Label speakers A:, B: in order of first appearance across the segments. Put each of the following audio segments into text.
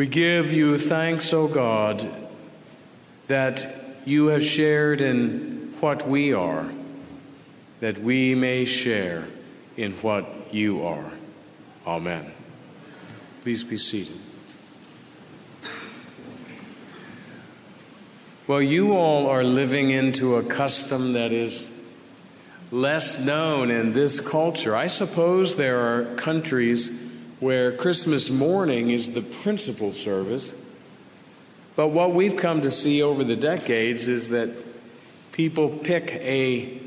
A: We give you thanks, O God, that you have shared in what we are, that we may share in what you are. Amen. Please be seated. Well, you all are living into a custom that is less known in this culture. I suppose there are countries where Christmas morning is the principal service. But what we've come to see over the decades is that people pick a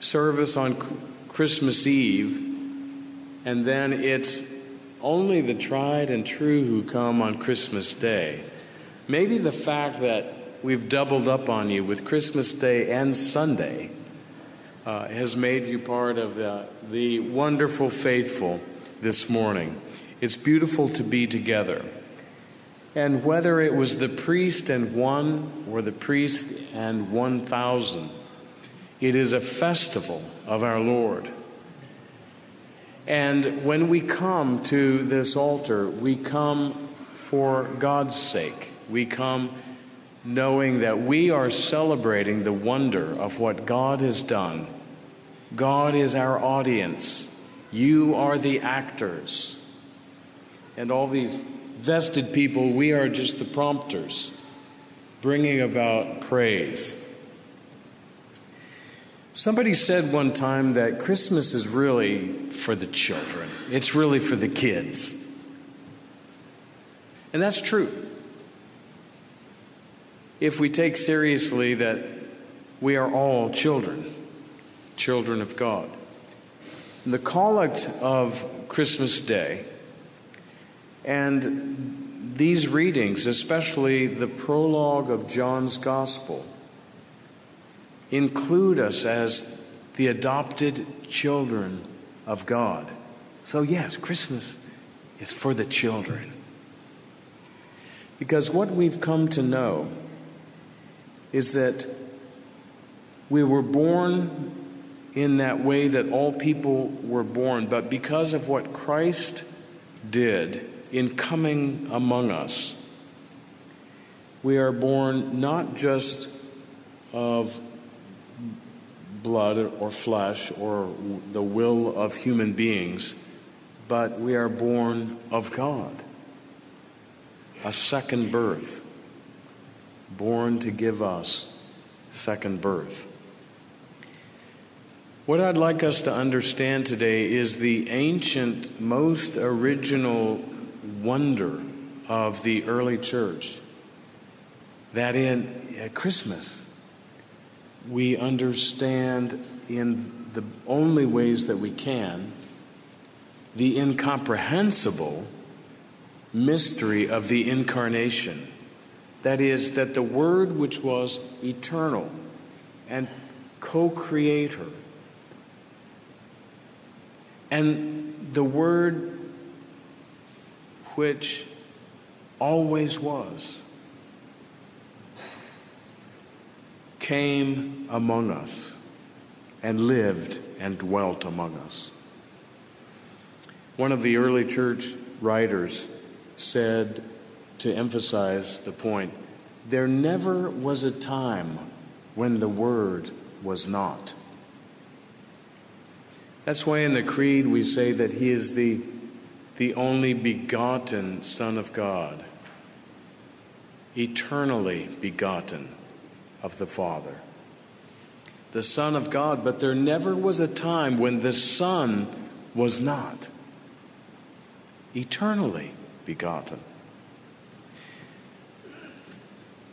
A: service on Christmas Eve, and then it's only the tried and true who come on Christmas Day. Maybe the fact that we've doubled up on you with Christmas Day and Sunday uh, has made you part of the, the wonderful faithful this morning. It's beautiful to be together. And whether it was the priest and one or the priest and 1,000, it is a festival of our Lord. And when we come to this altar, we come for God's sake. We come knowing that we are celebrating the wonder of what God has done. God is our audience, you are the actors and all these vested people, we are just the prompters, bringing about praise. Somebody said one time that Christmas is really for the children, it's really for the kids. And that's true. If we take seriously that we are all children, children of God. The collect of Christmas Day and these readings, especially the prologue of John's Gospel, include us as the adopted children of God. So, yes, Christmas is for the children. Because what we've come to know is that we were born in that way that all people were born, but because of what Christ did, in coming among us. We are born not just of blood or flesh or the will of human beings, but we are born of God. A second birth, born to give us second birth. What I'd like us to understand today is the ancient, most original wonder of the early church that in at Christmas we understand in the only ways that we can the incomprehensible mystery of the incarnation. That is, that the Word which was eternal and co creator, and the Word which always was, came among us and lived and dwelt among us. One of the early church writers said, to emphasize the point, there never was a time when the Word was not. That's why in the Creed we say that He is the the only begotten Son of God, eternally begotten of the Father. The Son of God, but there never was a time when the Son was not eternally begotten.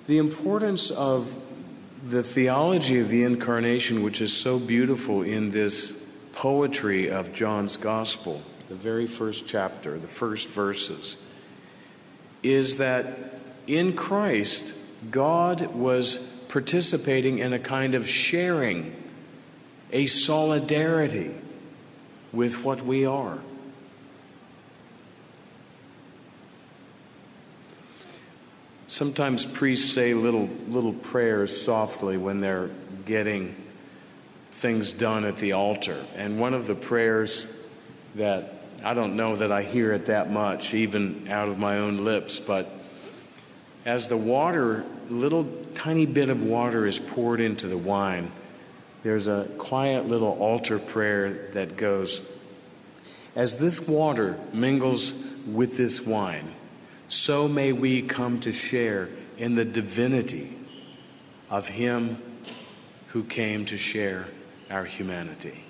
A: The importance of the theology of the incarnation, which is so beautiful in this poetry of John's Gospel, the very first chapter, the first verses, is that in Christ, God was participating in a kind of sharing, a solidarity with what we are. Sometimes priests say little, little prayers softly when they're getting things done at the altar. And one of the prayers that I don't know that I hear it that much, even out of my own lips, but as the water, little tiny bit of water is poured into the wine, there's a quiet little altar prayer that goes, As this water mingles with this wine, so may we come to share in the divinity of Him who came to share our humanity.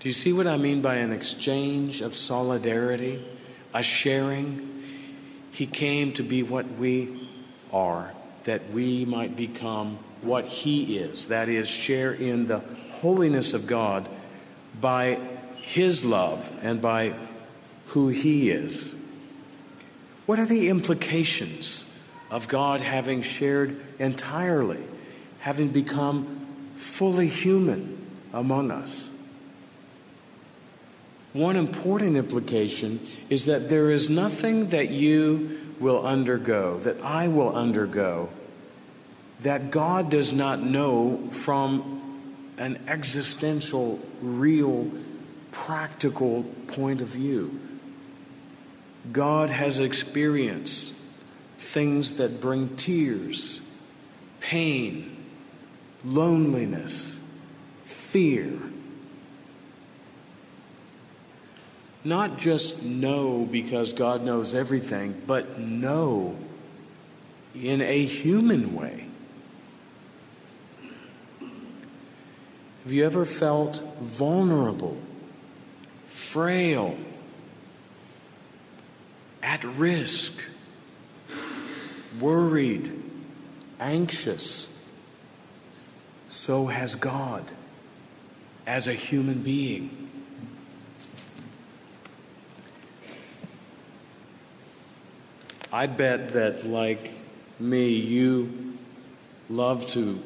A: Do you see what I mean by an exchange of solidarity, a sharing? He came to be what we are, that we might become what He is. That is, share in the holiness of God by His love and by who He is. What are the implications of God having shared entirely, having become fully human among us? One important implication is that there is nothing that you will undergo, that I will undergo, that God does not know from an existential, real, practical point of view. God has experienced things that bring tears, pain, loneliness, fear. Not just know because God knows everything, but know in a human way. Have you ever felt vulnerable, frail, at risk, worried, anxious? So has God as a human being. I bet that, like me, you love to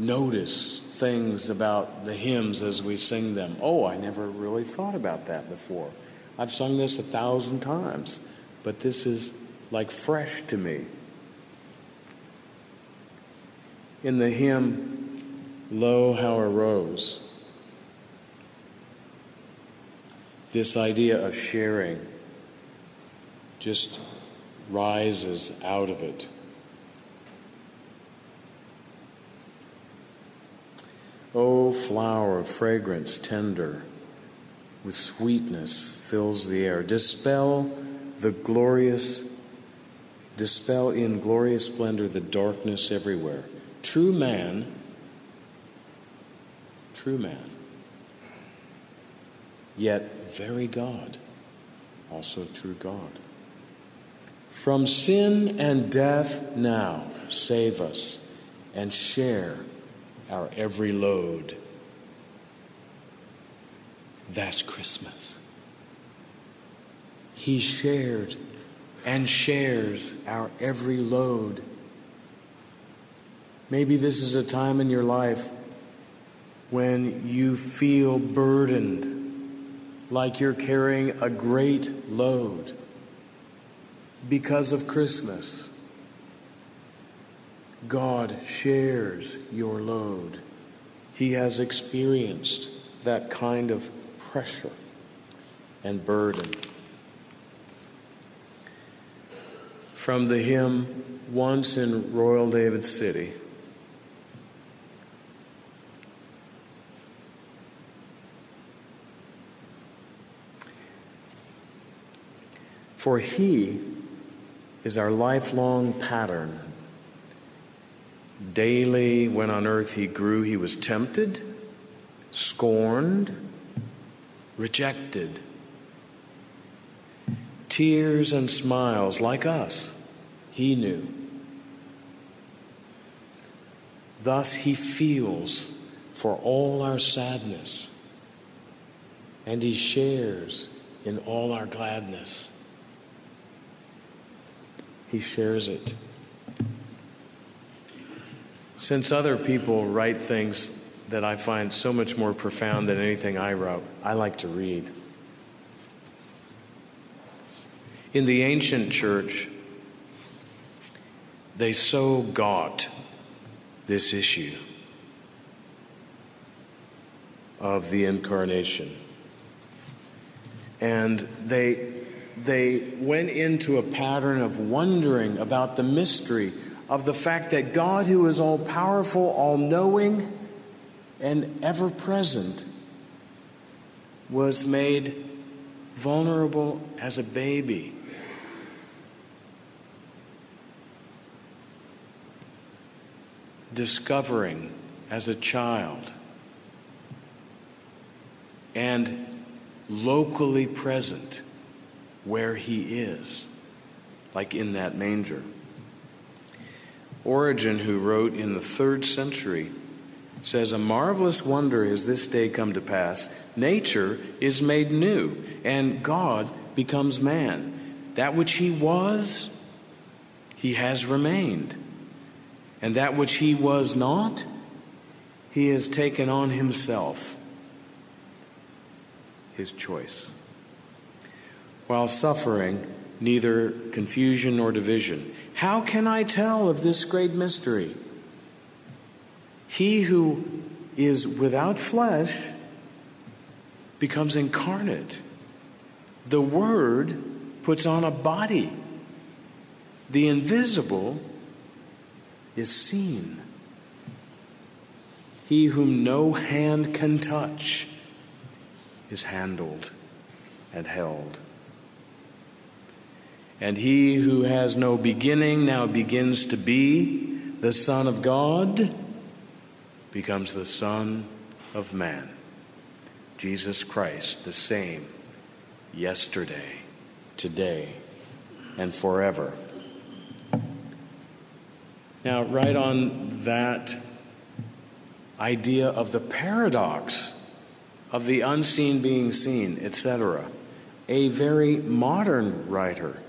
A: notice things about the hymns as we sing them. Oh, I never really thought about that before. I've sung this a thousand times, but this is like fresh to me. In the hymn, Lo, How a Rose, this idea of sharing just rises out of it. O oh, flower of fragrance tender, with sweetness fills the air. Dispel the glorious, dispel in glorious splendor the darkness everywhere. True man, true man, yet very God, also true God. From sin and death now, save us and share our every load. That's Christmas. He shared and shares our every load. Maybe this is a time in your life when you feel burdened, like you're carrying a great load because of Christmas. God shares your load. He has experienced that kind of pressure and burden. From the hymn, Once in Royal David City. For he is our lifelong pattern. Daily, when on earth he grew, he was tempted, scorned, rejected. Tears and smiles, like us, he knew. Thus he feels for all our sadness, and he shares in all our gladness. He shares it. Since other people write things that I find so much more profound than anything I wrote, I like to read. In the ancient church, they so got this issue of the incarnation. And they they went into a pattern of wondering about the mystery of the fact that God, who is all powerful, all knowing, and ever present, was made vulnerable as a baby. Discovering as a child and locally present where he is, like in that manger. Origen, who wrote in the third century, says, A marvelous wonder has this day come to pass. Nature is made new, and God becomes man. That which he was, he has remained. And that which he was not, he has taken on himself. His choice. While suffering neither confusion nor division. How can I tell of this great mystery? He who is without flesh becomes incarnate. The Word puts on a body. The invisible is seen. He whom no hand can touch is handled and held. And he who has no beginning now begins to be the Son of God, becomes the Son of Man. Jesus Christ, the same yesterday, today, and forever. Now, right on that idea of the paradox of the unseen being seen, etc., a very modern writer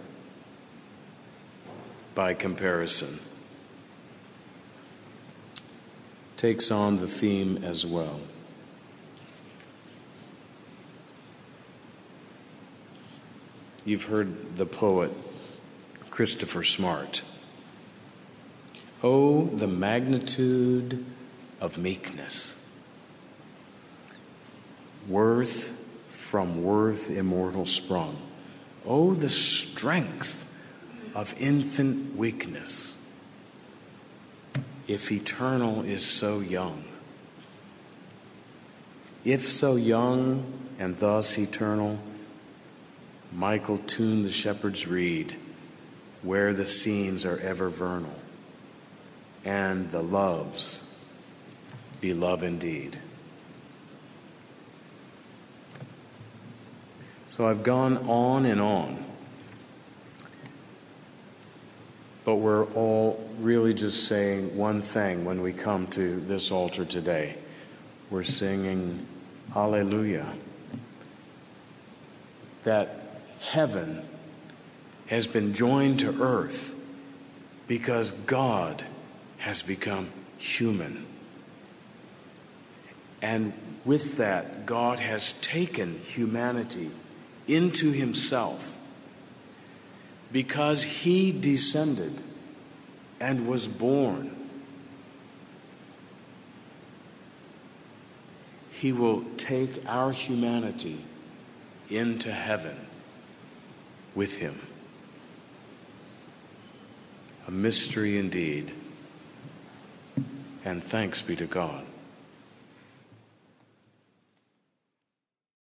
A: by comparison, takes on the theme as well. You've heard the poet Christopher Smart. Oh, the magnitude of meekness. Worth from worth immortal sprung. Oh, the strength of infant weakness if eternal is so young? If so young and thus eternal, Michael tuned the shepherd's reed where the scenes are ever vernal, and the loves be love indeed. So I've gone on and on But we're all really just saying one thing when we come to this altar today. We're singing Hallelujah. That heaven has been joined to earth because God has become human. And with that, God has taken humanity into himself because he descended and was born. He will take our humanity into heaven with him. A mystery indeed. And thanks be to God.